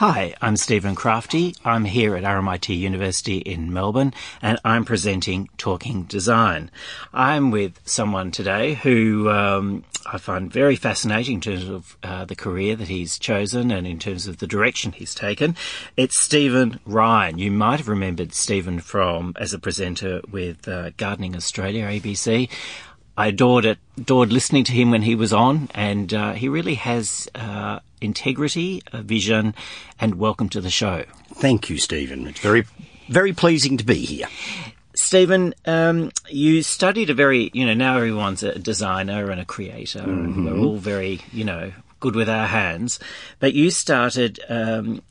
Hi, I'm Stephen Crafti. I'm here at RMIT University in Melbourne and I'm presenting Talking Design. I'm with someone today who um, I find very fascinating in terms of uh, the career that he's chosen and in terms of the direction he's taken. It's Stephen Ryan. You might have remembered Stephen from as a presenter with uh, Gardening Australia, ABC. I adored it, adored listening to him when he was on, and uh, he really has uh, integrity, a vision, and welcome to the show. Thank you, Stephen. It's very, very pleasing to be here. Stephen, um, you studied a very, you know, now everyone's a designer and a creator, mm-hmm. and we're all very, you know, good with our hands. But you started um,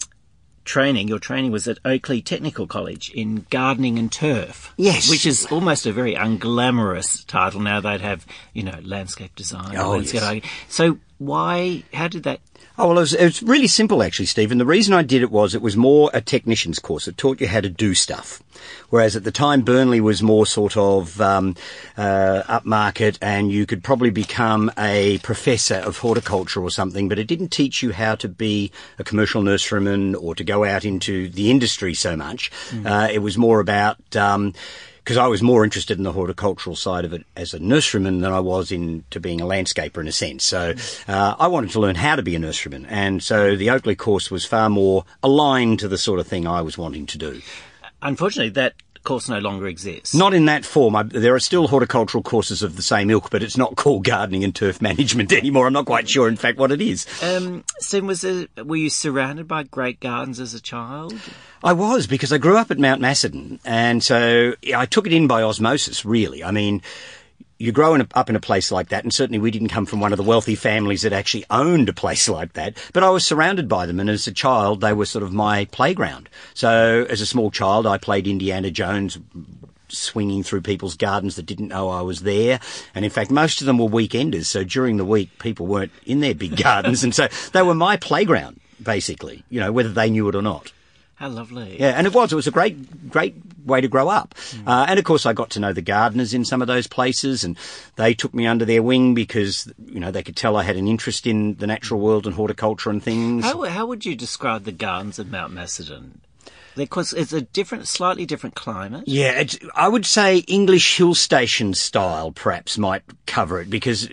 training, your training was at Oakleigh Technical College in gardening and turf. Yes. Which is almost a very unglamorous title. Now they'd have, you know, landscape design. Oh, landscape yes. So why, how did that Oh, well, it was, it was, really simple, actually, Stephen. The reason I did it was it was more a technician's course. It taught you how to do stuff. Whereas at the time, Burnley was more sort of um, uh, upmarket and you could probably become a professor of horticulture or something, but it didn't teach you how to be a commercial nurseryman or to go out into the industry so much. Mm. Uh, it was more about... Um, because I was more interested in the horticultural side of it as a nurseryman than I was into being a landscaper in a sense. So uh, I wanted to learn how to be a nurseryman, and so the Oakleigh course was far more aligned to the sort of thing I was wanting to do. Unfortunately, that course no longer exists. Not in that form. I, there are still horticultural courses of the same ilk, but it's not called gardening and turf management anymore. I'm not quite sure, in fact, what it is. Um, so, was there, were you surrounded by great gardens as a child? I was because I grew up at Mount Macedon, and so I took it in by osmosis. Really, I mean you grow in a, up in a place like that, and certainly we didn't come from one of the wealthy families that actually owned a place like that, but I was surrounded by them, and as a child, they were sort of my playground. So, as a small child, I played Indiana Jones, swinging through people's gardens that didn't know I was there. And in fact, most of them were weekenders. So during the week, people weren't in their big gardens. and so they were my playground, basically, you know, whether they knew it or not. How lovely. Yeah, and it was. It was a great, great way to grow up. Mm. Uh, and of course, I got to know the gardeners in some of those places, and they took me under their wing because, you know, they could tell I had an interest in the natural world and horticulture and things. How, how would you describe the gardens of Mount Macedon? Because it's a different, slightly different climate. Yeah, I would say English hill station style perhaps might cover it because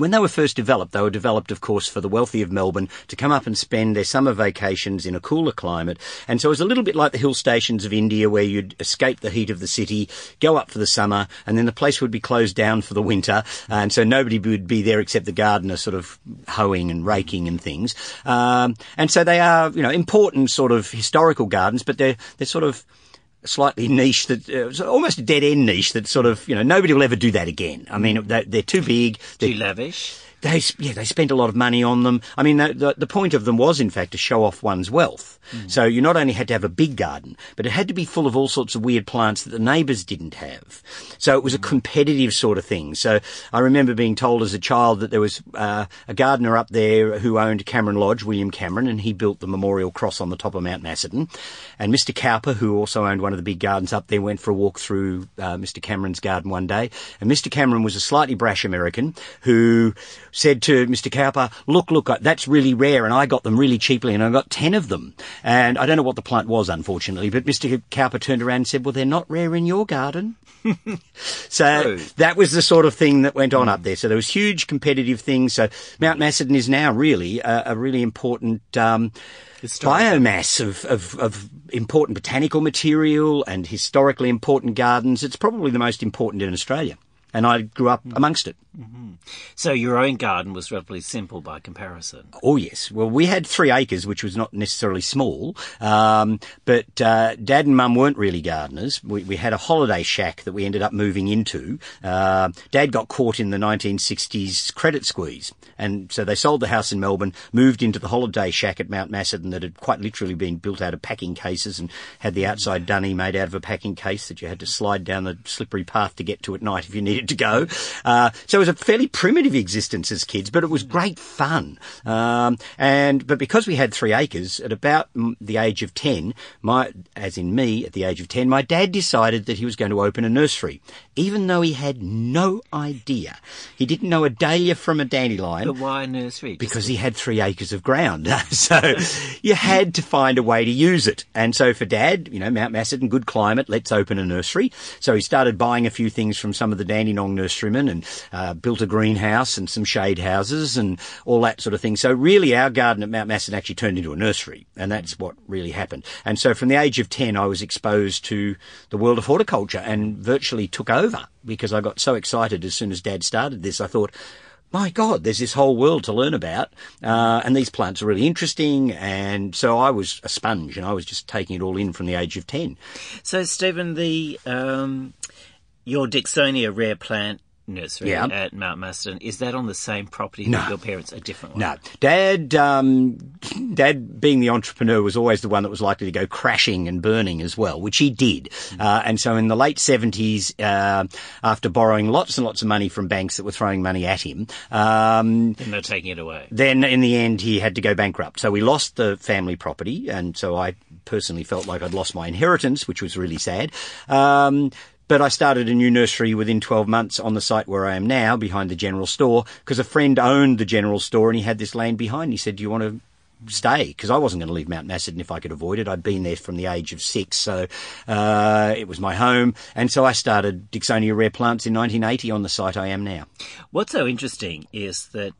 when they were first developed, they were developed, of course, for the wealthy of Melbourne to come up and spend their summer vacations in a cooler climate. And so it was a little bit like the hill stations of India where you'd escape the heat of the city, go up for the summer, and then the place would be closed down for the winter. And so nobody would be there except the gardener sort of hoeing and raking and things. Um, and so they are, you know, important sort of historical gardens, but they're, they're sort of, slightly niche that uh, almost a dead end niche that sort of you know nobody will ever do that again. I mean they're, they're too big, they're, too lavish they yeah they spent a lot of money on them. I mean, the, the point of them was in fact to show off one's wealth. Mm. So you not only had to have a big garden, but it had to be full of all sorts of weird plants that the neighbours didn't have. So it was mm. a competitive sort of thing. So I remember being told as a child that there was uh, a gardener up there who owned Cameron Lodge, William Cameron, and he built the memorial cross on the top of Mount Macedon. And Mr. Cowper, who also owned one of the big gardens up there, went for a walk through uh, Mr. Cameron's garden one day. And Mr. Cameron was a slightly brash American who said to Mr. Cowper, look, look, that's really rare and I got them really cheaply and I got 10 of them. And I don't know what the plant was, unfortunately, but Mr. Cowper turned around and said, well, they're not rare in your garden. so True. that was the sort of thing that went on mm. up there. So there was huge competitive things. So Mount Macedon is now really a, a really important, um, biomass of, of, of, important botanical material and historically important gardens. It's probably the most important in Australia and I grew up mm. amongst it. Mm-hmm. So your own garden was relatively simple by comparison. Oh yes. Well, we had three acres, which was not necessarily small, um, but uh, Dad and Mum weren't really gardeners. We, we, had a holiday shack that we ended up moving into. Uh, Dad got caught in the 1960s credit squeeze, and so they sold the house in Melbourne, moved into the holiday shack at Mount Macedon that had quite literally been built out of packing cases and had the outside dunny made out of a packing case that you had to slide down the slippery path to get to at night if you needed to go. Uh, so it was a fairly primitive existence as kids, but it was great fun. Um, and but because we had three acres, at about the age of ten, my as in me at the age of ten, my dad decided that he was going to open a nursery even though he had no idea. He didn't know a dahlia from a dandelion. But why a nursery? Because he had three acres of ground. so you had to find a way to use it. And so for dad, you know, Mount Macedon, good climate, let's open a nursery. So he started buying a few things from some of the Dandenong nurserymen and uh, built a greenhouse and some shade houses and all that sort of thing. So really our garden at Mount Macedon actually turned into a nursery. And that's what really happened. And so from the age of 10, I was exposed to the world of horticulture and virtually took over because I got so excited as soon as dad started this. I thought, my God, there's this whole world to learn about, uh, and these plants are really interesting. And so I was a sponge, and I was just taking it all in from the age of ten. So, Stephen, the um, your Dicksonia rare plant nursery Yeah. at Mount Macedon is that on the same property No. that your parents a different one? No, Dad, um, Dad, being the entrepreneur, was always the one that was likely to go crashing and burning as well, which he did. Uh, and so in the late seventies, uh, after borrowing lots and lots of money from banks that were throwing money at him, um, And they're taking it away. then in the end he had to go bankrupt. So we lost the family property, and so I personally felt like I'd lost my inheritance, which was really sad. Um, but I started a new nursery within 12 months on the site where I am now, behind the general store, because a friend owned the general store and he had this land behind. He said, "Do you want to?" Stay because I wasn't going to leave Mount Macedon if I could avoid it. I'd been there from the age of six, so uh, it was my home. And so I started Dicksonia Rare Plants in 1980 on the site I am now. What's so interesting is that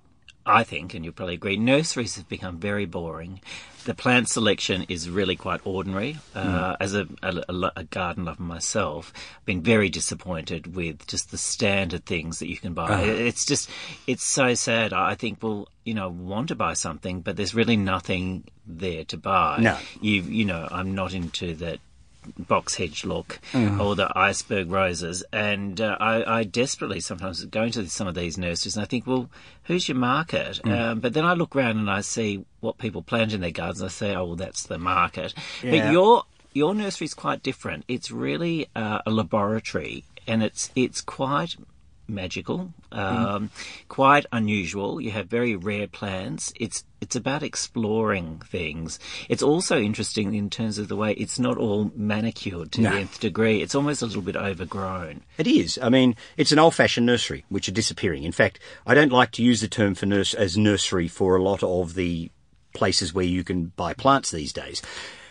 I think, and you'll probably agree, nurseries have become very boring. The plant selection is really quite ordinary. Uh, As a, a, a- garden lover myself, I've been very disappointed with just the standard things that you can buy. It's just, it's so sad. I think, well, you know, want to buy something, but there's really nothing there to buy. No. You, you know, I'm not into that box hedge look Mm. or the iceberg roses. And uh, I, I desperately sometimes go into some of these nurseries and I think, well, who's your market? Mm. Um, but then I look around and I see what people plant in their gardens. I say, oh, well, that's the market. Yeah. But your your nursery is quite different. It's really uh, a laboratory, and it's it's quite magical, um, quite unusual. You have very rare plants. It's it's about exploring things. It's also interesting in terms of the way it's not all manicured to No. the nth degree. It's almost a little bit overgrown. It is. I mean, it's an old-fashioned nursery, which are disappearing. In fact, I don't like to use the term for nurse as nursery for a lot of the places where you can buy plants these days.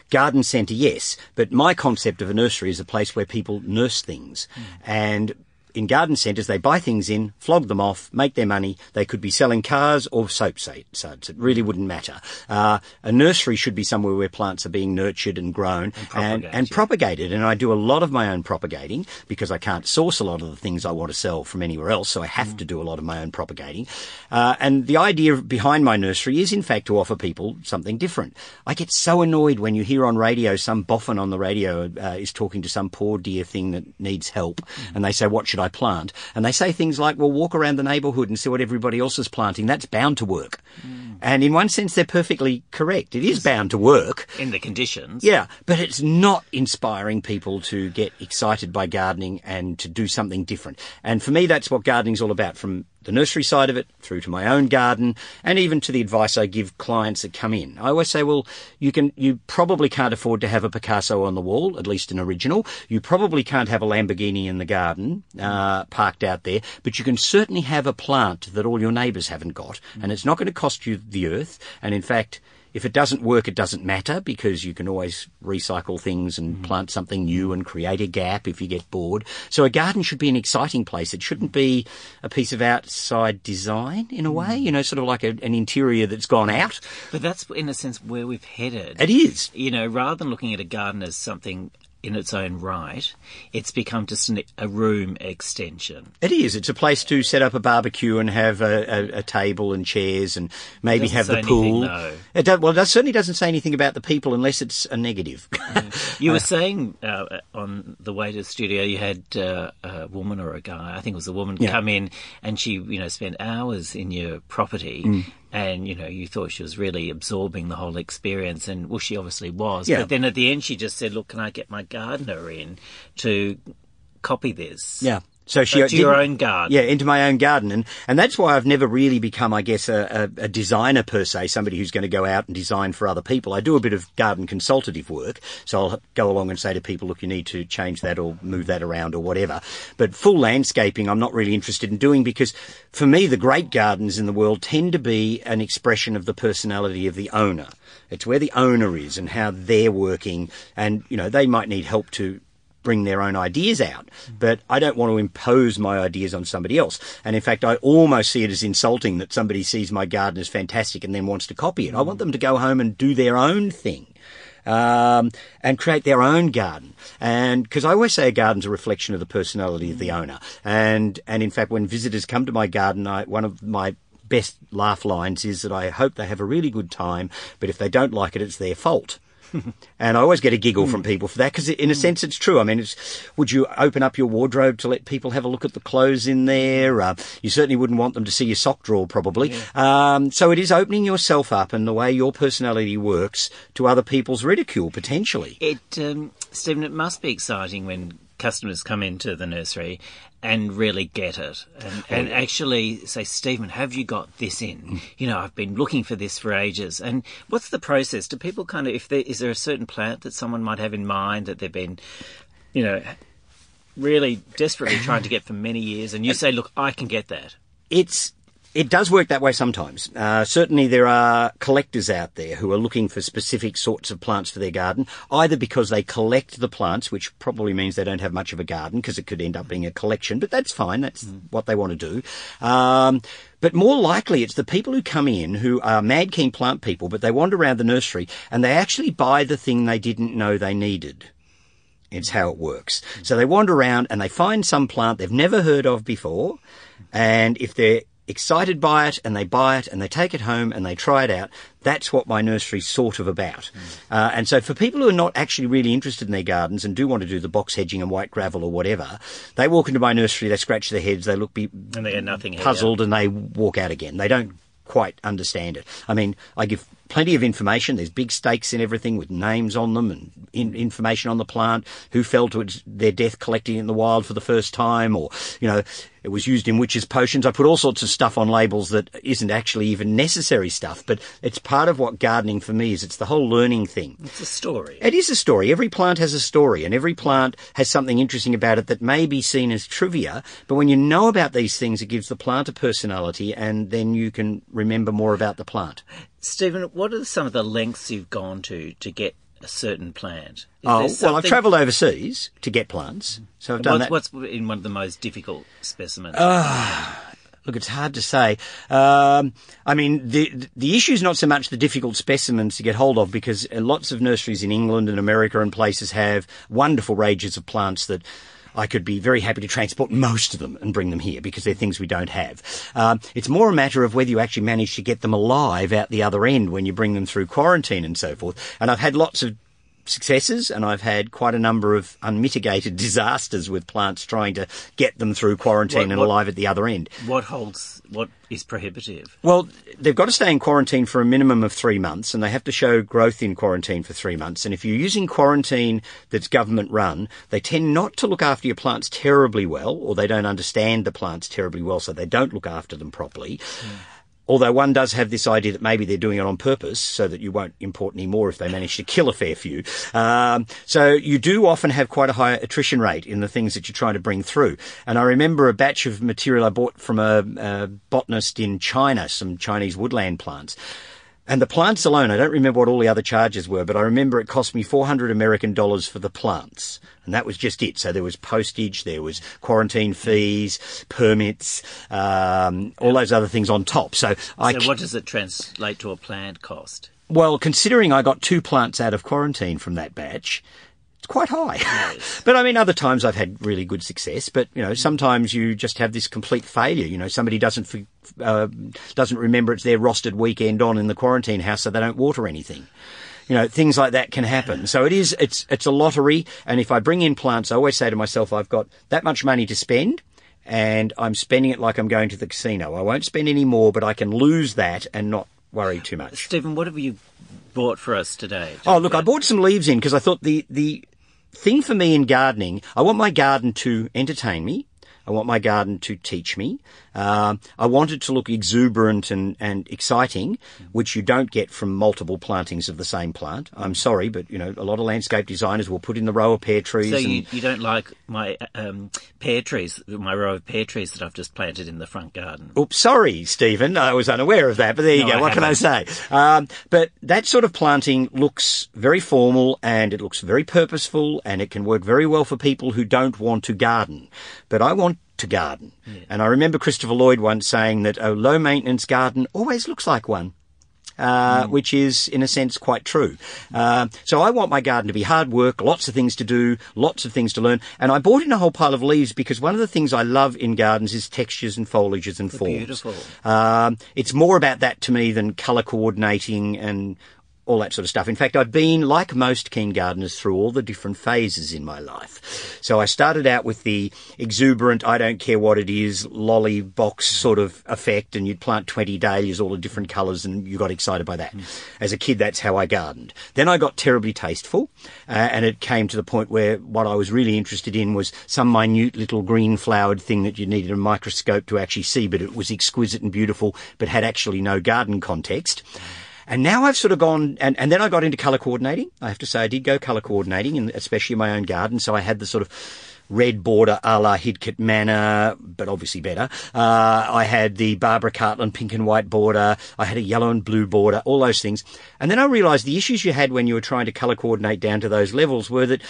Garden centre, yes, but my concept of a nursery is a place where people nurse things. And in garden centres, they buy things in, flog them off, make their money. They could be selling cars or soap suds. It really wouldn't matter. Uh, a nursery should be somewhere where plants are being nurtured and grown and, propagated, and yeah. propagated. And I do a lot of my own propagating because I can't source a lot of the things I want to sell from anywhere else. So I have to do a lot of my own propagating. Uh, and the idea behind my nursery is, in fact, to offer people something different. I get so annoyed when you hear on radio some boffin on the radio uh, is talking to some poor dear thing that needs help, and they say, "What should I plant?" And they say things like, "Well, walk around the neighbourhood and see what everybody else is planting. That's bound to work." Mm. And in one sense, they're perfectly correct. It is bound to work. In the conditions, Yeah, but it's not inspiring people to get excited by gardening and to do something different. And for me, that's what gardening's all about from the nursery side of it through to my own garden and even to the advice I give clients that come in. I always say, well, you can, you probably can't afford to have a Picasso on the wall, at least an original. You probably can't have a Lamborghini in the garden, uh, parked out there, but you can certainly have a plant that all your neighbours haven't got. And it's not going to cost you the earth. And in fact, if it doesn't work, it doesn't matter because you can always recycle things and mm. plant something new and create a gap if you get bored. So a garden should be an exciting place. It shouldn't be a piece of outside design in a way, mm. you know, sort of like a, an interior that's gone out. but that's in a sense where we've headed. It is. you know, rather than looking at a garden as something in its own right, it's become just an, a room extension. It is. It's a place to set up a barbecue and have a, a, a table and chairs and maybe have the pool. anything. It well, it certainly doesn't say anything about the people unless it's a negative. You were saying uh, on the way to the studio, you had uh, a woman or a guy, I think it was a woman, Yeah. come in and she, you know, spent hours in your property. Mm. And you know, you thought she was really absorbing the whole experience, and well, she obviously was. Yeah. But then at the end, she just said, "Look, can I get my gardener in to copy this?" Yeah. So she to uh, your own garden. Yeah, into my own garden, and and that's why I've never really become, I guess, a, a, a designer per se. Somebody who's going to go out and design for other people. I do a bit of garden consultative work, so I'll go along and say to people, look, you need to change that or move that around or whatever. But full landscaping, I'm not really interested in doing because, for me, the great gardens in the world tend to be an expression of the personality of the owner. It's where the owner is and how they're working, and you know they might need help to bring their own ideas out, but I don't want to impose my ideas on somebody else. And in fact, I almost see it as insulting that somebody sees my garden as fantastic and then wants to copy it. I want them to go home and do their own thing. Um, and create their own garden. And because I always say a garden's a reflection of the personality of the owner. And and in fact, when visitors come to my garden, I, one of my best laugh lines is that I hope they have a really good time, but if they don't like it, it's their fault. and I always get a giggle from people for that because, in a sense, it's true. I mean, it's, would you open up your wardrobe to let people have a look at the clothes in there? Uh, you certainly wouldn't want them to see your sock drawer, probably. Um, so it is opening yourself up and the way your personality works to other people's ridicule, potentially. It, um, Stephen, it must be exciting when customers come into the nursery and really get it and, and actually say, Stephen, have you got this in? Mm. You know, I've been looking for this for ages. And what's the process? Do people kind of, if there, is there a certain plant that someone might have in mind that they've been, you know, really desperately trying to get for many years and you say, look, I can get that? It's it does work that way sometimes. Uh, certainly, there are collectors out there who are looking for specific sorts of plants for their garden, either because they collect the plants, which probably means they don't have much of a garden because it could end up being a collection, but that's fine. That's what they want to do. Um, but more likely, it's the people who come in who are mad keen plant people, but they wander around the nursery and they actually buy the thing they didn't know they needed. It's how it works. So they wander around and they find some plant they've never heard of before. And if they're excited by it and they buy it and they take it home and they try it out, that's what my nursery's sort of about. Uh, and so for people who are not actually really interested in their gardens and do want to do the box hedging and white gravel or whatever, they walk into my nursery, they scratch their heads, they look be And they get nothing here. puzzled and they walk out again. They don't quite understand it. I mean, I give plenty of information. There's big stakes in everything with names on them and in, information on the plant, who fell to its, their death collecting in the wild for the first time, or, you know, it was used in witches' potions. I put all sorts of stuff on labels that isn't actually even necessary stuff, but it's part of what gardening for me is. It's the whole learning thing. It's a story. It is a story. Every plant has a story, and every plant has something interesting about it that may be seen as trivia. But when you know about these things, it gives the plant a personality, and then you can remember more about the plant. Stephen, what are some of the lengths you've gone to to get a certain plant? Is Oh, there well, I've travelled overseas to get plants, so I've done What's, that. what's in one of the most difficult specimens? Look, it's hard to say. Um, I mean, the the issue is not so much the difficult specimens to get hold of, because uh, lots of nurseries in England and America and places have wonderful ranges of plants that. I could be very happy to transport most of them and bring them here because they're things we don't have. Um, it's more a matter of whether you actually manage to get them alive out the other end when you bring them through quarantine and so forth. And I've had lots of successes and I've had quite a number of unmitigated disasters with plants trying to get them through quarantine What- and what- alive at the other end. what holds? What is prohibitive? Well, they've got to stay in quarantine for a minimum of three months, and they have to show growth in quarantine for three months. And if you're using quarantine that's government run, they tend not to look after your plants terribly well, or they don't understand the plants terribly well, so they don't look after them properly. Hmm. Although one does have this idea that maybe they're doing it on purpose so that you won't import any more if they manage to kill a fair few. Um, so you do often have quite a high attrition rate in the things that you're trying to bring through. And I remember a batch of material I bought from a, a botanist in China, some Chinese woodland plants. And the plants alone, I don't remember what all the other charges were, but I remember it cost me 400 American dollars for the plants. And that was just it. So there was postage, there was quarantine fees, permits, um, all those other things on top. So I, So what does it translate to a plant cost? well, considering I got two plants out of quarantine from that batch, quite high. but I mean, other times I've had really good success. But you know, sometimes you just have this complete failure. You know, somebody doesn't uh, doesn't remember it's their rostered weekend on in the quarantine house, so they don't water anything. You know, things like that can happen. So it is, it's, it's a lottery. And if I bring in plants, I always say to myself, I've got that much money to spend and I'm spending it like I'm going to the casino. I won't spend any more, but I can lose that and not worry too much. Stephen, what have you bought for us today? Oh, look, I bought some leaves in because I thought the, the thing for me in gardening, I want my garden to entertain me, I want my garden to teach me. Um, I want it to look exuberant and, and exciting, which you don't get from multiple plantings of the same plant. I'm sorry, but you know, a lot of landscape designers will put in the row of pear trees. So and, you, you don't like my um, pear trees, my row of pear trees that I've just planted in the front garden? Oops, sorry, Stephen. I was unaware of that, but there you No, go. I what can I say? Um, but that sort of planting looks very formal and it looks very purposeful and it can work very well for people who don't want to garden. But I want to garden. And I remember Christopher Lloyd once saying that a low maintenance garden always looks like one. Uh, which is, in a sense, quite true. Uh, so I want my garden to be hard work, lots of things to do, lots of things to learn. And I bought in a whole pile of leaves because one of the things I love in gardens is textures and foliages and forms. beautiful. Um, it's more about that to me than colour coordinating and all that sort of stuff. In fact, I've been, like most keen gardeners, through all the different phases in my life. So I started out with the exuberant, I don't care what it is, lolly box sort of effect, and you'd plant 20 dahlias, all the different colours, and you got excited by that. As a kid, that's how I gardened. Then I got terribly tasteful, uh, and it came to the point where what I was really interested in was some minute little green flowered thing that you needed a microscope to actually see, but it was exquisite and beautiful, but had actually no garden context. And now I've sort of gone, and, and then I got into colour coordinating. I have to say I did go colour coordinating, and especially in my own garden. So I had the sort of red border a la Hidcote Manor, but obviously better. Uh, I had the Barbara Cartland pink and white border. I had a yellow and blue border, all those things. And then I realised the issues you had when you were trying to colour coordinate down to those levels were that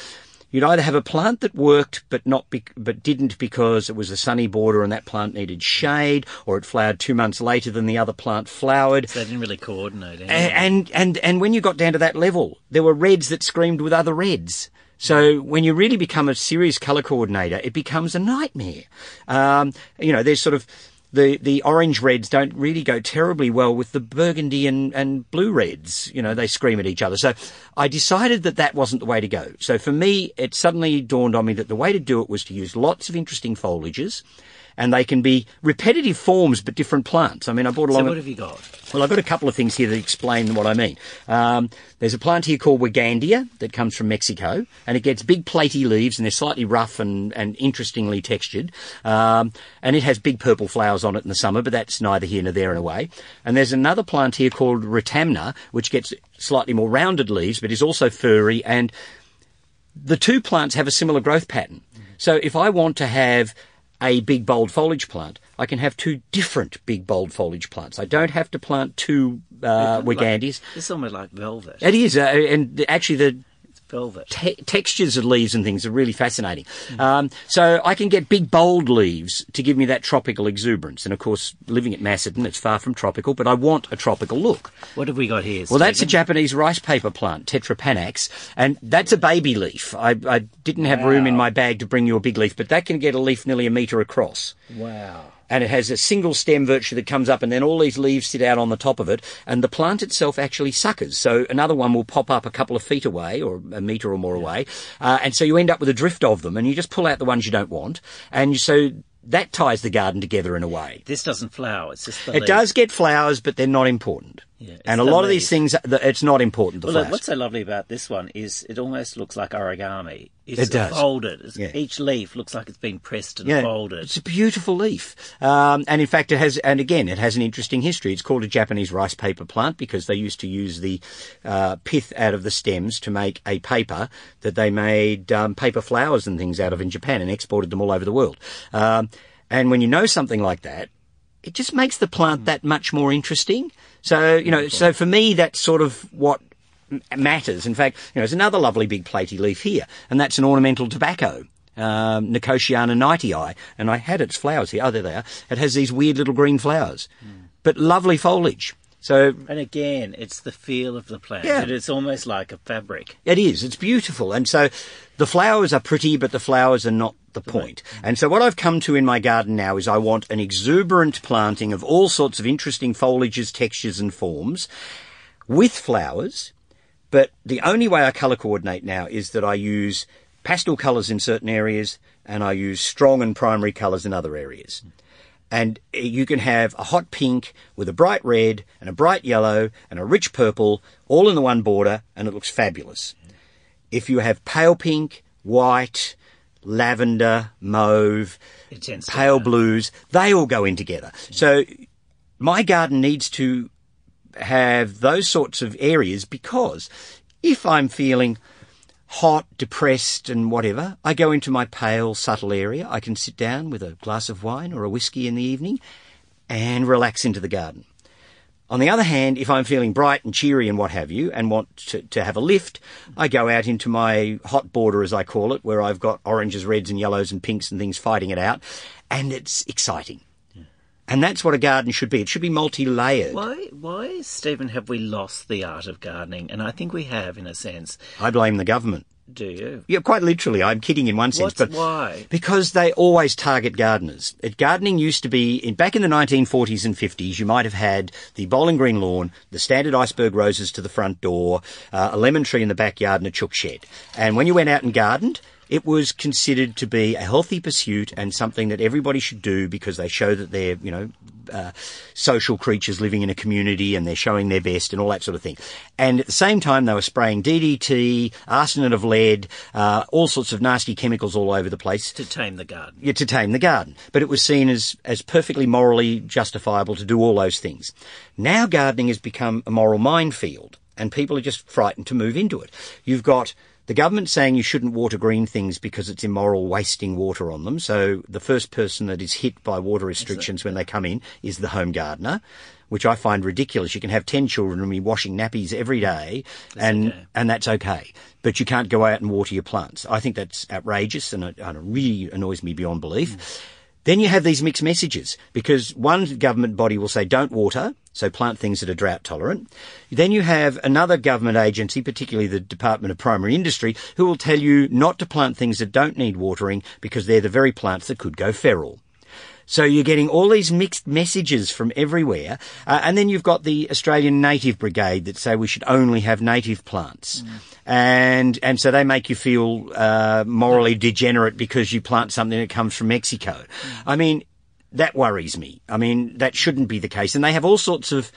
You'd either have a plant that worked but not be- but didn't because it was a sunny border and that plant needed shade, or it flowered two months later than the other plant flowered. So they didn't really coordinate. Anyway. A- And, and, and when you got down to that level, there were reds that screamed with other reds. So when you really become a serious colour coordinator, it becomes a nightmare. Um, you know, there's sort of, the, the orange reds don't really go terribly well with the burgundy and, and blue reds. You know, they scream at each other. So I decided that that wasn't the way to go. So for me, it suddenly dawned on me that the way to do it was to use lots of interesting foliages and they can be repetitive forms but different plants. I mean, I brought so along. what have you got? Well, I've got a couple of things here that explain what I mean. Um, there's a plant here called Wigandia that comes from Mexico, and it gets big platy leaves, and they're slightly rough and, and interestingly textured. Um, and it has big purple flowers on it in the summer, but that's neither here nor there in a way. And there's another plant here called Retamna, which gets slightly more rounded leaves, but is also furry. And the two plants have a similar growth pattern. So if I want to have a big bold foliage plant, I can have two different big bold foliage plants. I don't have to plant two uh, Wigandias. It's almost like velvet. It is, uh, and actually the velvet. te- textures of leaves and things are really fascinating. Um, so I can get big bold leaves to give me that tropical exuberance. And of course, living at Macedon, it's far from tropical, but I want a tropical look. What have we got here? Well, that's a Japanese rice paper plant, Tetrapanax, and that's a baby leaf. I, I didn't have room in my bag to bring you a big leaf, but that can get a leaf nearly a metre across. Wow. And it has a single stem virtually that comes up, and then all these leaves sit out on the top of it, and the plant itself actually suckers. So another one will pop up a couple of feet away, or a metre or more away, uh, and so you end up with a drift of them, and you just pull out the ones you don't want, and so that ties the garden together in a way. This doesn't flower. It's just the It leaf. does get flowers, but they're not important. Yeah, and a lot of these things, it's not important. The Well, look, what's so lovely about this one is it almost looks like origami. It's It does. folded. It's- Yeah. Each leaf looks like it's been pressed and Yeah, folded. It's a beautiful leaf. Um, and in fact, it has, and again, it has an interesting history. It's called a Japanese rice paper plant because they used to use the uh, pith out of the stems to make a paper that they made um, paper flowers and things out of in Japan and exported them all over the world. Um, and when you know something like that, it just makes the plant that much more interesting. So, you know, so for me, that's sort of what m- matters. In fact, you know, there's another lovely big platy leaf here, and that's an ornamental tobacco. Um, Nicotiana nightii, and I had its flowers here. Oh, there they are. It has these weird little green flowers, but lovely foliage. So And again, it's the feel of the plant. Yeah. It is almost like a fabric. It is. It's beautiful. And so the flowers are pretty, but the flowers are not the point. And so what I've come to in my garden now is I want an exuberant planting of all sorts of interesting foliages, textures and forms with flowers. But the only way I colour coordinate now is that I use pastel colours in certain areas and I use strong and primary colours in other areas. And eh, you can have a hot pink with a bright red and a bright yellow and a rich purple all in the one border and it looks fabulous. If you have pale pink, white, lavender, mauve, pale blues, they all go in together. So my garden needs to have those sorts of areas because if I'm feeling hot, depressed, and whatever, I go into my pale, subtle area. I can sit down with a glass of wine or a whiskey in the evening and relax into the garden. On the other hand, if I'm feeling bright and cheery and what have you, and want to, to have a lift, I go out into my hot border, as I call it, where I've got oranges, reds, and yellows and pinks and things fighting it out, and it's exciting. And that's what a garden should be. It should be multi-layered. Why, why, Stephen, have we lost the art of gardening? And I think we have, in a sense. I blame the government. Do you? Yeah, quite literally. I'm kidding in one sense, What's but why? because they always target gardeners. It, gardening used to be in, back in the 1940s and 50s. You might have had the bowling green lawn, the standard iceberg roses to the front door, uh, a lemon tree in the backyard, and a chook shed. And when you went out and gardened, it was considered to be a healthy pursuit and something that everybody should do because they show that they're, you know, uh, social creatures living in a community and they're showing their best and all that sort of thing. And at the same time, they were spraying DDT, arsenate of lead, uh, all sorts of nasty chemicals all over the place To tame the garden. yeah, to tame the garden. But it was seen as, as perfectly morally justifiable to do all those things. Now gardening has become a moral minefield and people are just frightened to move into it. You've got the government saying you shouldn't water green things because it's immoral wasting water on them. So the first person that is hit by water restrictions when they come in is the home gardener. Which I find ridiculous. You can have 10 children and be washing nappies every day and, okay. and that's okay. But you can't go out and water your plants. I think that's outrageous and it, and it really annoys me beyond belief. Hmm. Then you have these mixed messages because one government body will say don't water, so plant things that are drought tolerant. Then you have another government agency, particularly the Department of Primary Industry, who will tell you not to plant things that don't need watering because they're the very plants that could go feral. So you're getting all these mixed messages from everywhere. Uh, and then you've got the Australian Native Brigade that say we should only have native plants. And, and so they make you feel, uh, morally degenerate because you plant something that comes from Mexico. I mean, that worries me. I mean, that shouldn't be the case. And they have all sorts of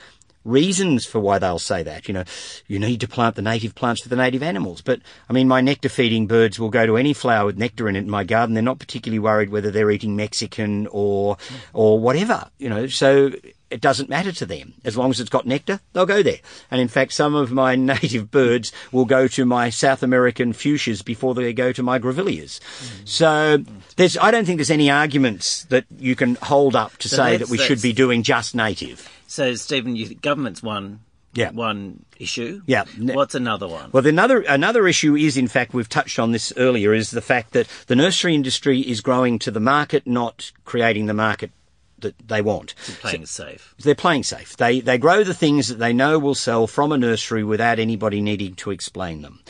reasons for why they'll say that. You know, you need to plant the native plants for the native animals. But, I mean, my nectar feeding birds will go to any flower with nectar in it in my garden. They're not particularly worried whether they're eating Mexican or, or whatever, you know, so it doesn't matter to them. As long as it's got nectar, they'll go there. And in fact, some of my native birds will go to my South American fuchsias before they go to my grevilleas. So there's, I don't think there's any arguments that you can hold up to So say that we should be doing just native. So, Stephen, you think government's one, Yeah. one issue. Yeah. What's another one? Well, another another issue is, in fact, we've touched on this earlier, is the fact that the nursery industry is growing to the market, not creating the market that they want. Playing it safe. They're playing safe. They they grow the things that they know will sell from a nursery without anybody needing to explain them.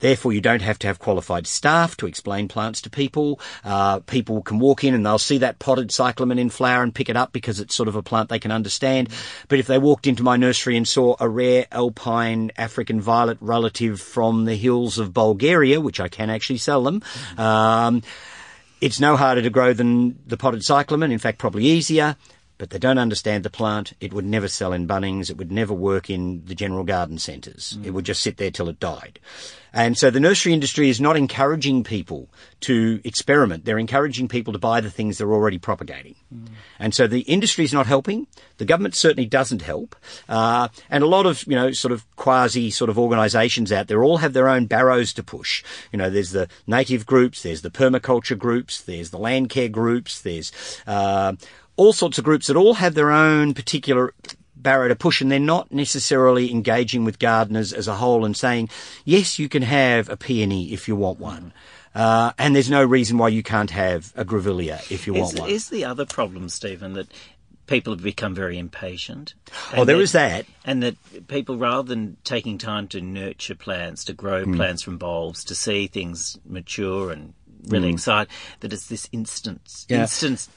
Therefore, you don't have to have qualified staff to explain plants to people. Uh, people can walk in and they'll see that potted cyclamen in flower and pick it up because it's sort of a plant they can understand. But if they walked into my nursery and saw a rare alpine African violet relative from the hills of Bulgaria, which I can actually sell them, um, it's no harder to grow than the potted cyclamen. In fact, probably easier. But they don't understand the plant. It would never sell in Bunnings. It would never work in the general garden centres. It would just sit there till it died. And so the nursery industry is not encouraging people to experiment. They're encouraging people to buy the things they're already propagating. And so the industry is not helping. The government certainly doesn't help. Uh, and a lot of, you know, sort of quasi sort of organisations out there all have their own barrows to push. You know, there's the native groups, there's the permaculture groups, there's the land care groups, there's uh, all sorts of groups that all have their own particular barrow to push and they're not necessarily engaging with gardeners as a whole and saying, yes, you can have a peony if you want one. Uh, and there's no reason why you can't have a grevillea if you want Is, one. is the other problem, Stephen, that people have become very impatient? Oh, there there is that. And that people, rather than taking time to nurture plants, to grow Hmm. plants from bulbs, to see things mature and really excite, that it's this instant, Yeah. instant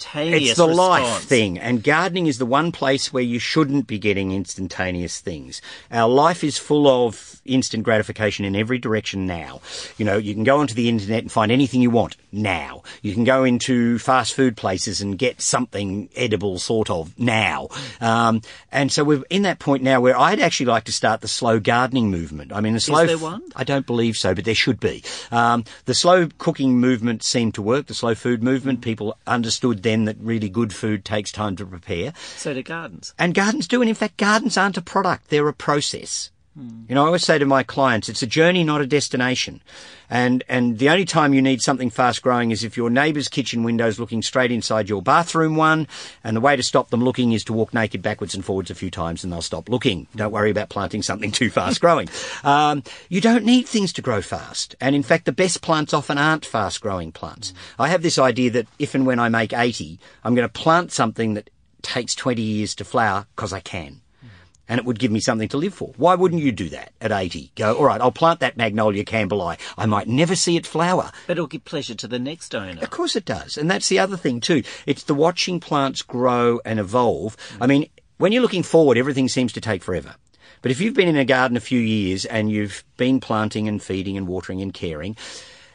instantaneous It's the life thing, and gardening is the one place where you shouldn't be getting instantaneous things. Our life is full of instant gratification in every direction now. You know, you can go onto the internet and find anything you want now. You can go into fast food places and get something edible, sort of, now. Um, and so we're in that point now where I'd actually like to start the slow gardening movement. I mean, the slow. there one? I don't believe so, but there should be. Um, the slow cooking movement seemed to work, the slow food movement. People understood then that really good food takes time to prepare. So do gardens. And gardens do. And in fact, gardens aren't a product, they're a process. You know, I always say to my clients, it's a journey, not a destination. And, and the only time you need something fast growing is if your neighbour's kitchen window's looking straight inside your bathroom one, and the way to stop them looking is to walk naked backwards and forwards a few times and they'll stop looking. Don't worry about planting something too fast growing. Um, you don't need things to grow fast. And in fact, the best plants often aren't fast growing plants. I have this idea that if and when I make 80, I'm going to plant something that takes 20 years to flower because I can and it would give me something to live for. Why wouldn't you do that at 80? Go, all right, I'll plant that magnolia campbellii. I might never see it flower. But it'll give pleasure to the next owner. Of course it does. And that's the other thing too. It's the watching plants grow and evolve. I mean, when you're looking forward, everything seems to take forever. But if you've been in a garden a few years and you've been planting and feeding and watering and caring,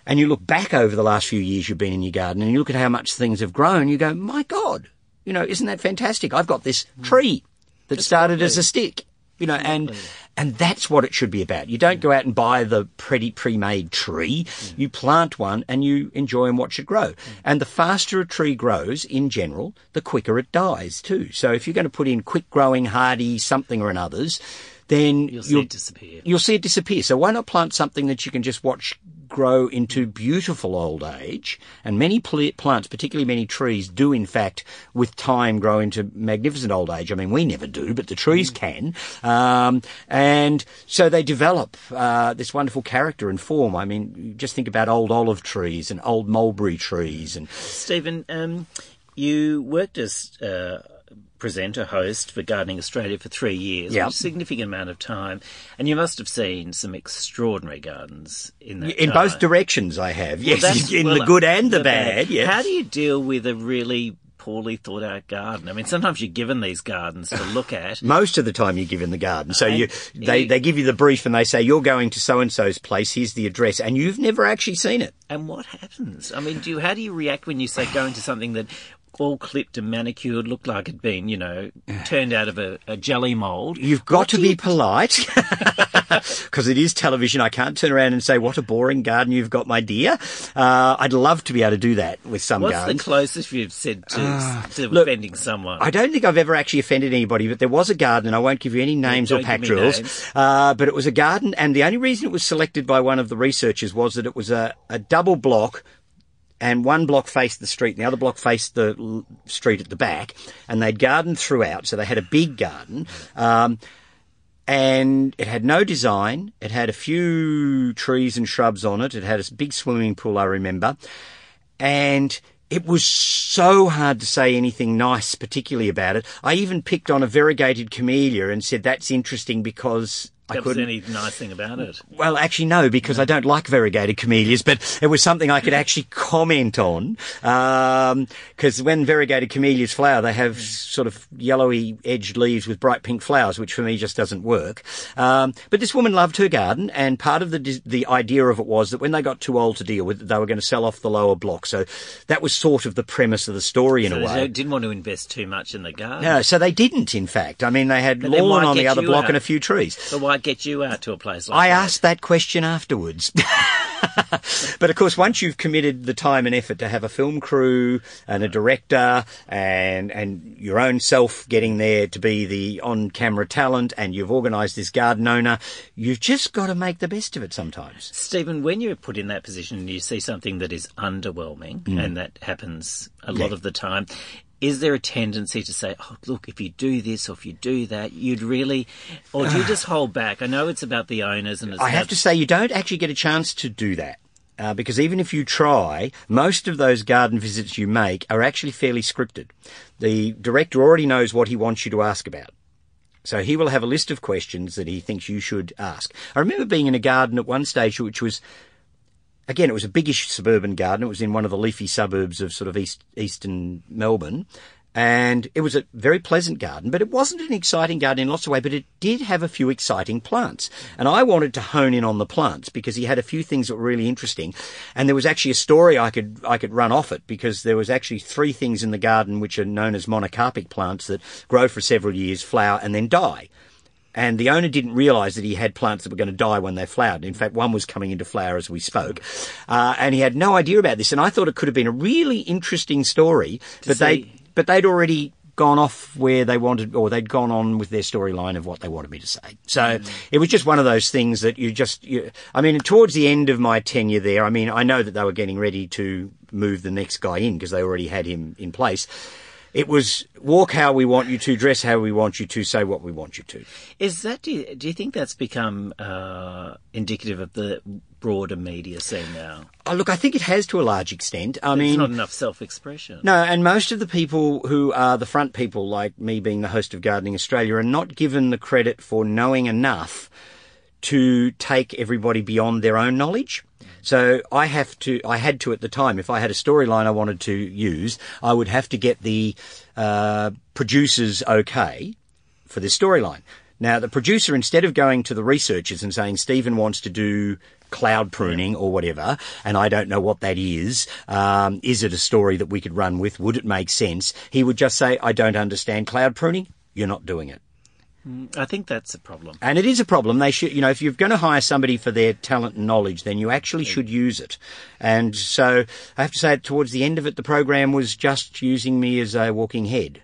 and you look back over the last few years you've been in your garden and you look at how much things have grown, you go, my God, you know, isn't that fantastic? I've got this tree that started as a stick, you know, and, and that's what it should be about. You don't go out and buy the pretty pre-made tree. Mm. You plant one and you enjoy and watch it grow. Mm. And the faster a tree grows in general, the quicker it dies too. So if you're going to put in quick growing, hardy something or another's, then You'll see it disappear. you'll see it disappear. So why not plant something that you can just watch grow into beautiful old age? And many pl- plants, particularly many trees, do in fact, with time, grow into magnificent old age. I mean, we never do, but the trees can. Um, and so they develop uh, this wonderful character and form. I mean, just think about old olive trees and old mulberry trees and Stephen, um, you worked as uh, presenter, host for Gardening Australia for three years, Yeah. a significant amount of time, and you must have seen some extraordinary gardens in that in time. both directions I have. Yes, that's- in well, the good and the, bad. Yes. How do you deal with a really poorly thought out garden? I mean, sometimes you're given these gardens to look at. Most of the time you give in the garden. So And you, they, you- they give you the brief and they say, you're going to so-and-so's place, here's the address, and you've never actually seen it. And what happens? I mean, do you, how do you react when you say go into something that all clipped and manicured, looked like it'd been, you know, turned out of a, a jelly mould? You've got What to be you- polite because it is television. I can't turn around and say, what a boring garden you've got, my dear. Uh, I'd love to be able to do that with some What's gardens. the closest you've said to, to Ah, look, offending someone? I don't think I've ever actually offended anybody, but there was a garden, and I won't give you any names or pack drills, names. uh, but it was a garden, and the only reason it was selected by one of the researchers was that it was a, a double block, and one block faced the street, and the other block faced the street at the back, and they'd gardened throughout, so they had a big garden. Um, and it had no design. It had a few trees and shrubs on it. It had a big swimming pool, I remember. And it was so hard to say anything nice, particularly about it. I even picked on a variegated camellia and said that's interesting because I couldn't. any nice thing about it. Well, actually, no, because I don't like variegated camellias, but it was something I could actually comment on. Because when variegated camellias flower, they have sort of yellowy edged leaves with bright pink flowers, which for me just doesn't work. Um, but this woman loved her garden, and part of the the idea of it was that when they got too old to deal with, it, they were going to sell off the lower block. So that was sort of the premise of the story in So a way. they didn't want to invest too much in the garden. No, so they didn't. In fact, I mean, they had But lawn on the other block out? and a few trees. So get you out to a place like I that? asked that question afterwards. but of course, once you've committed the time and effort to have a film crew and a director and and your own self getting there to be the on-camera talent, and you've organised this garden owner, you've just got to make the best of it sometimes. Stephen, when you're put in that position and you see something that is underwhelming, Mm. and that happens a lot of the time, is there a tendency to say, oh, look, if you do this or if you do that, you'd really, or do you just hold back? I know it's about the owners and it's I have to say, you don't actually get a chance to do that. Uh, because even if you try, most of those garden visits you make are actually fairly scripted. The director already knows what he wants you to ask about. So he will have a list of questions that he thinks you should ask. I remember being in a garden at one stage which was again, it was a biggish suburban garden. It was in one of the leafy suburbs of sort of east eastern Melbourne. And it was a very pleasant garden, but it wasn't an exciting garden in lots of ways, but it did have a few exciting plants. And I wanted to hone in on the plants because he had a few things that were really interesting. And there was actually a story I could, I could run off it because there was actually three things in the garden which are known as monocarpic plants that grow for several years, flower, and then die. And the owner didn't realise that he had plants that were going to die when they flowered. In fact, one was coming into flower as we spoke. Uh, and he had no idea about this. And I thought it could have been a really interesting story, but see- they, but they'd already gone off where they wanted, or they'd gone on with their storyline of what they wanted me to say. So it was just one of those things that you just, you, I mean, towards the end of my tenure there, I mean, I know that they were getting ready to move the next guy in because they already had him in place. It was walk how we want you to, dress how we want you to, say what we want you to. Is that do you, do you think that's become uh, indicative of the broader media scene now? Oh, look, I think it has to a large extent. I There's mean, not enough self-expression. No, and most of the people who are the front people, like me being the host of Gardening Australia, are not given the credit for knowing enough to take everybody beyond their own knowledge. So I have to, I had to at the time, if I had a storyline I wanted to use, I would have to get the uh, producers okay for this storyline. Now, the producer, instead of going to the researchers and saying Stephen wants to do cloud pruning or whatever, and I don't know what that is, um, is it a story that we could run with? Would it make sense? He would just say, I don't understand cloud pruning. You're not doing it. I think that's a problem. And it is a problem. They should, you know, if you're going to hire somebody for their talent and knowledge, then you actually should use it. And so I have to say, towards the end of it, the program was just using me as a walking head.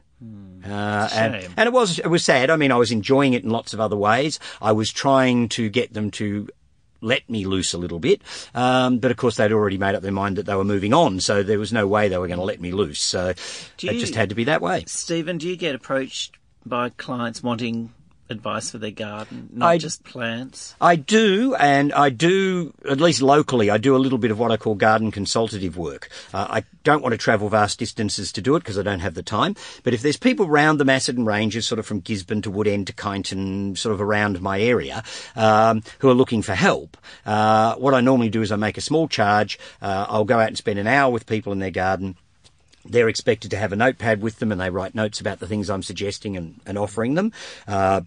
Uh, and, and it was it was sad. I mean, I was enjoying it in lots of other ways. I was trying to get them to let me loose a little bit, um, but of course they'd already made up their mind that they were moving on, so there was no way they were going to let me loose. So Do it you- just had to be that way. Stephen, do you get approached by clients wanting advice for their garden, not I- just plants? I do, and I do, at least locally, I do a little bit of what I call garden consultative work. Uh, I don't want to travel vast distances to do it because I don't have the time. But if there's people round the Macedon Ranges, sort of from Gisborne to Woodend to Kyneton, sort of around my area, um, who are looking for help, uh, what I normally do is I make a small charge. Uh, I'll go out and spend an hour with people in their garden they're expected to have a notepad with them and they write notes about the things I'm suggesting and, and offering them. Uh,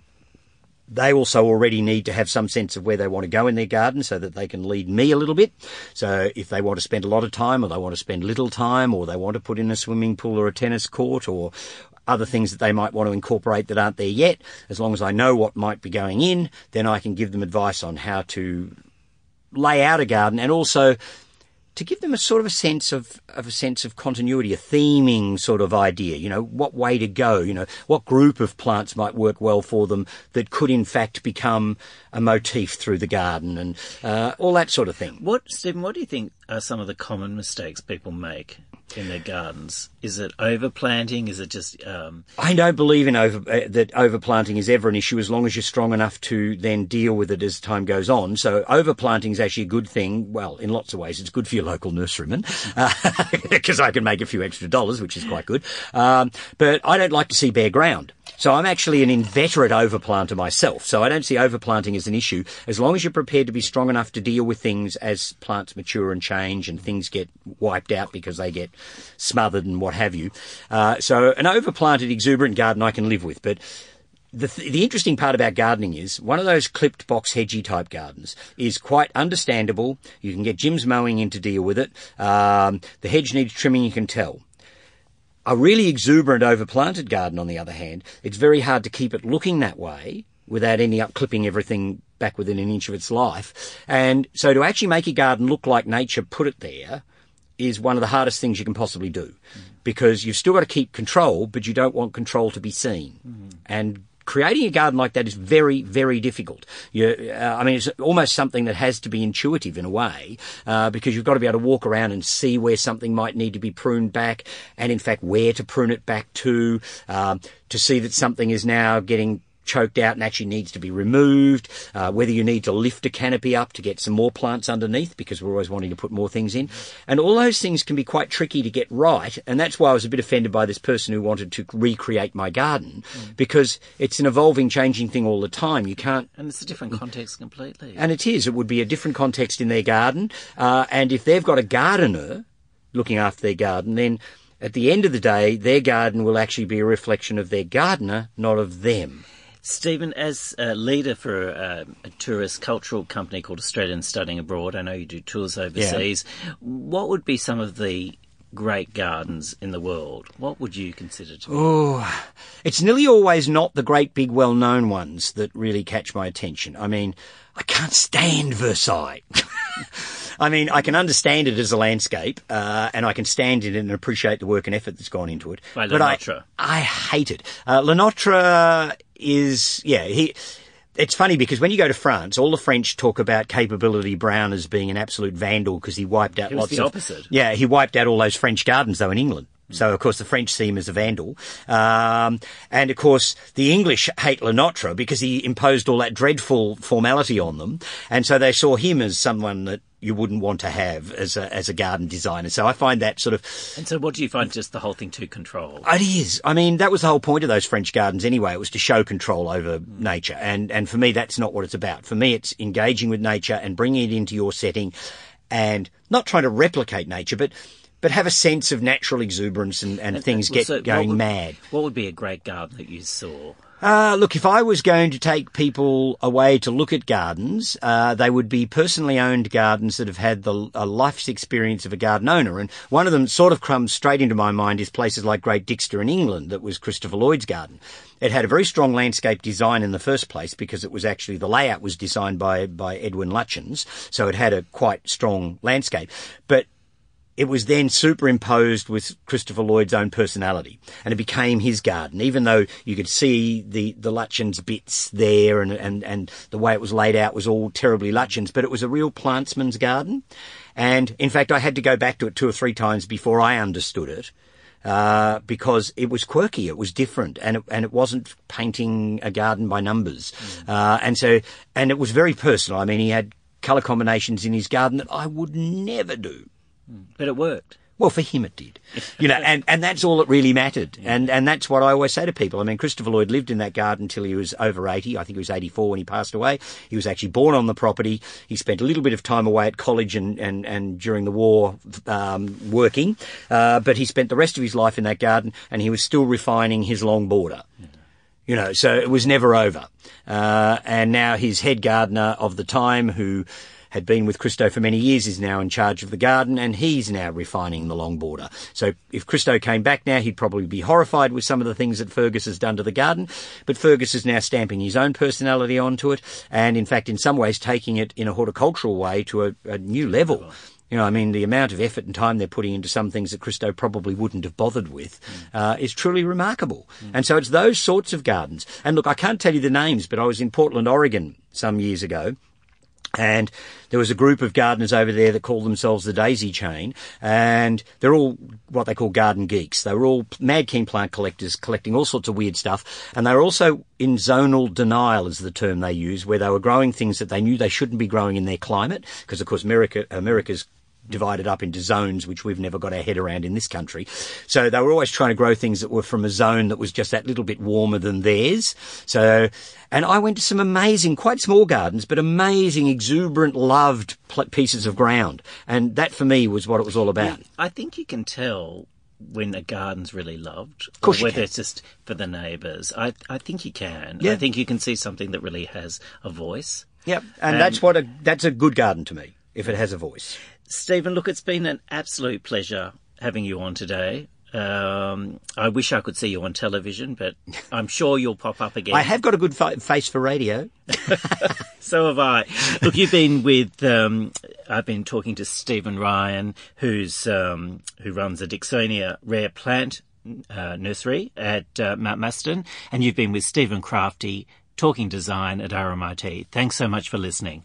they also already need to have some sense of where they want to go in their garden so that they can lead me a little bit. So if they want to spend a lot of time or they want to spend little time or they want to put in a swimming pool or a tennis court or other things that they might want to incorporate that aren't there yet, as long as I know what might be going in, then I can give them advice on how to lay out a garden and also to give them a sort of a sense of, of a sense of continuity, a theming sort of idea, you know, what way to go, you know, what group of plants might work well for them that could in fact become a motif through the garden and uh, all that sort of thing. What, Stephen? What do you think are some of the common mistakes people make in their gardens? Is it overplanting? Is it just um, I don't believe in over, uh, that overplanting is ever an issue as long as you're strong enough to then deal with it as time goes on. So overplanting is actually a good thing. Well, in lots of ways, it's good for your local nurseryman because I can make a few extra dollars, which is quite good. Um, but I don't like to see bare ground. So I'm actually an inveterate overplanter myself. So I don't see overplanting as an issue as long as you're prepared to be strong enough to deal with things as plants mature and change and things get wiped out because they get smothered and what have you. Uh, so an overplanted exuberant garden I can live with, but the, th- the interesting part about gardening is one of those clipped box hedgy type gardens is quite understandable. You can get Jim's mowing in to deal with it. Um, the hedge needs trimming, you can tell. A really exuberant overplanted garden, on the other hand, it's very hard to keep it looking that way without ending up clipping everything back within an inch of its life. And so to actually make a garden look like nature put it there is one of the hardest things you can possibly do mm. because you've still got to keep control, but you don't want control to be seen. Mm-hmm. And creating a garden like that is very, very difficult. You, uh, I mean, it's almost something that has to be intuitive in a way, uh, because you've got to be able to walk around and see where something might need to be pruned back, and in fact where to prune it back to, um, to see that something is now getting choked out and actually needs to be removed, uh, whether you need to lift a canopy up to get some more plants underneath because we're always wanting to put more things in. And all those things can be quite tricky to get right. And that's why I was a bit offended by this person who wanted to recreate my garden mm. because it's an evolving, changing thing all the time. You can't. And it's a different context completely. And it is. It would be a different context in their garden. Uh, and if they've got a gardener looking after their garden, then at the end of the day, their garden will actually be a reflection of their gardener, not of them. Stephen, as a leader for a, a, tourist cultural company called Australian Studying Abroad, I know you do tours overseas. Yeah. What would be some of the great gardens in the world? What would you consider to be? Oh, it's nearly always not the great big well-known ones that really catch my attention. I mean, I can't stand Versailles. I mean, I can understand it as a landscape, uh, and I can stand in it and appreciate the work and effort that's gone into it. By but I, I hate it. Uh, Le Nôtre is, yeah, he, it's funny because when you go to France, all the French talk about capability Brown as being an absolute vandal because he wiped out he lots the of. opposite. Yeah, he wiped out all those French gardens though in England. So, of course, the French see him as a vandal. Um, and, of course, the English hate Le Nôtre because he imposed all that dreadful formality on them. And so they saw him as someone that you wouldn't want to have as a, as a garden designer. So I find that sort of. And so what do you find just the whole thing too controlled? It is. I mean, that was the whole point of those French gardens anyway. It was to show control over mm. nature. And, and for me, that's not what it's about. For me, it's engaging with nature and bringing it into your setting and not trying to replicate nature, but but have a sense of natural exuberance and, and, and things get so going would, mad. What would be a great garden that you saw? Uh, look, if I was going to take people away to look at gardens, uh, they would be personally owned gardens that have had the a life's experience of a garden owner. And one of them sort of comes straight into my mind is places like Great Dixter in England that was Christopher Lloyd's garden. It had a very strong landscape design in the first place because it was actually the layout was designed by by Edwin Lutyens, so it had a quite strong landscape. But it was then superimposed with Christopher Lloyd's own personality, and it became his garden. Even though you could see the the Lutyens bits there, and and and the way it was laid out was all terribly Lutyens, but it was a real plantsman's garden. And in fact, I had to go back to it two or three times before I understood it. Uh, because it was quirky, it was different, and it, and it wasn't painting a garden by numbers, mm. uh, and so and it was very personal. I mean, he had colour combinations in his garden that I would never do. But it worked. Well, for him it did. You know, and, and that's all that really mattered. Yeah. And, and that's what I always say to people. I mean, Christopher Lloyd lived in that garden until he was over 80. I think he was 84 when he passed away. He was actually born on the property. He spent a little bit of time away at college and, and, and during the war, um, working. Uh, but he spent the rest of his life in that garden and he was still refining his long border. Yeah. You know, so it was never over. Uh, and now his head gardener of the time who had been with Christo for many years, is now in charge of the garden, and he's now refining the long border. So if Christo came back now, he'd probably be horrified with some of the things that Fergus has done to the garden, but Fergus is now stamping his own personality onto it, and in fact, in some ways, taking it in a horticultural way to a, a new level. You know, I mean, the amount of effort and time they're putting into some things that Christo probably wouldn't have bothered with mm. uh, is truly remarkable. Mm. And so it's those sorts of gardens. And look, I can't tell you the names, but I was in Portland, Oregon some years ago, and there was a group of gardeners over there that called themselves the Daisy Chain, and they're all what they call garden geeks. They were all mad keen plant collectors, collecting all sorts of weird stuff, and they were also in zonal denial, is the term they use, where they were growing things that they knew they shouldn't be growing in their climate, because of course America, America's divided up into zones, which we've never got our head around in this country. So they were always trying to grow things that were from a zone that was just that little bit warmer than theirs. So, and I went to some amazing, quite small gardens, but amazing, exuberant, loved pieces of ground. And that for me was what it was all about. I think you can tell when a garden's really loved, of course or whether it's just for the neighbours. I I think you can. Yeah. I think you can see something that really has a voice. Yep, and, and that's what a that's a good garden to me if it has a voice. Stephen, look, it's been an absolute pleasure having you on today. Um, I wish I could see you on television, but I'm sure you'll pop up again. I have got a good fa- face for radio. so have I. Look, you've been with. Um, I've been talking to Stephen Ryan, who's um, who runs a Dicksonia rare plant uh, nursery at uh, Mount Macedon, and you've been with Stephen Crafti, talking design at RMIT. Thanks so much for listening.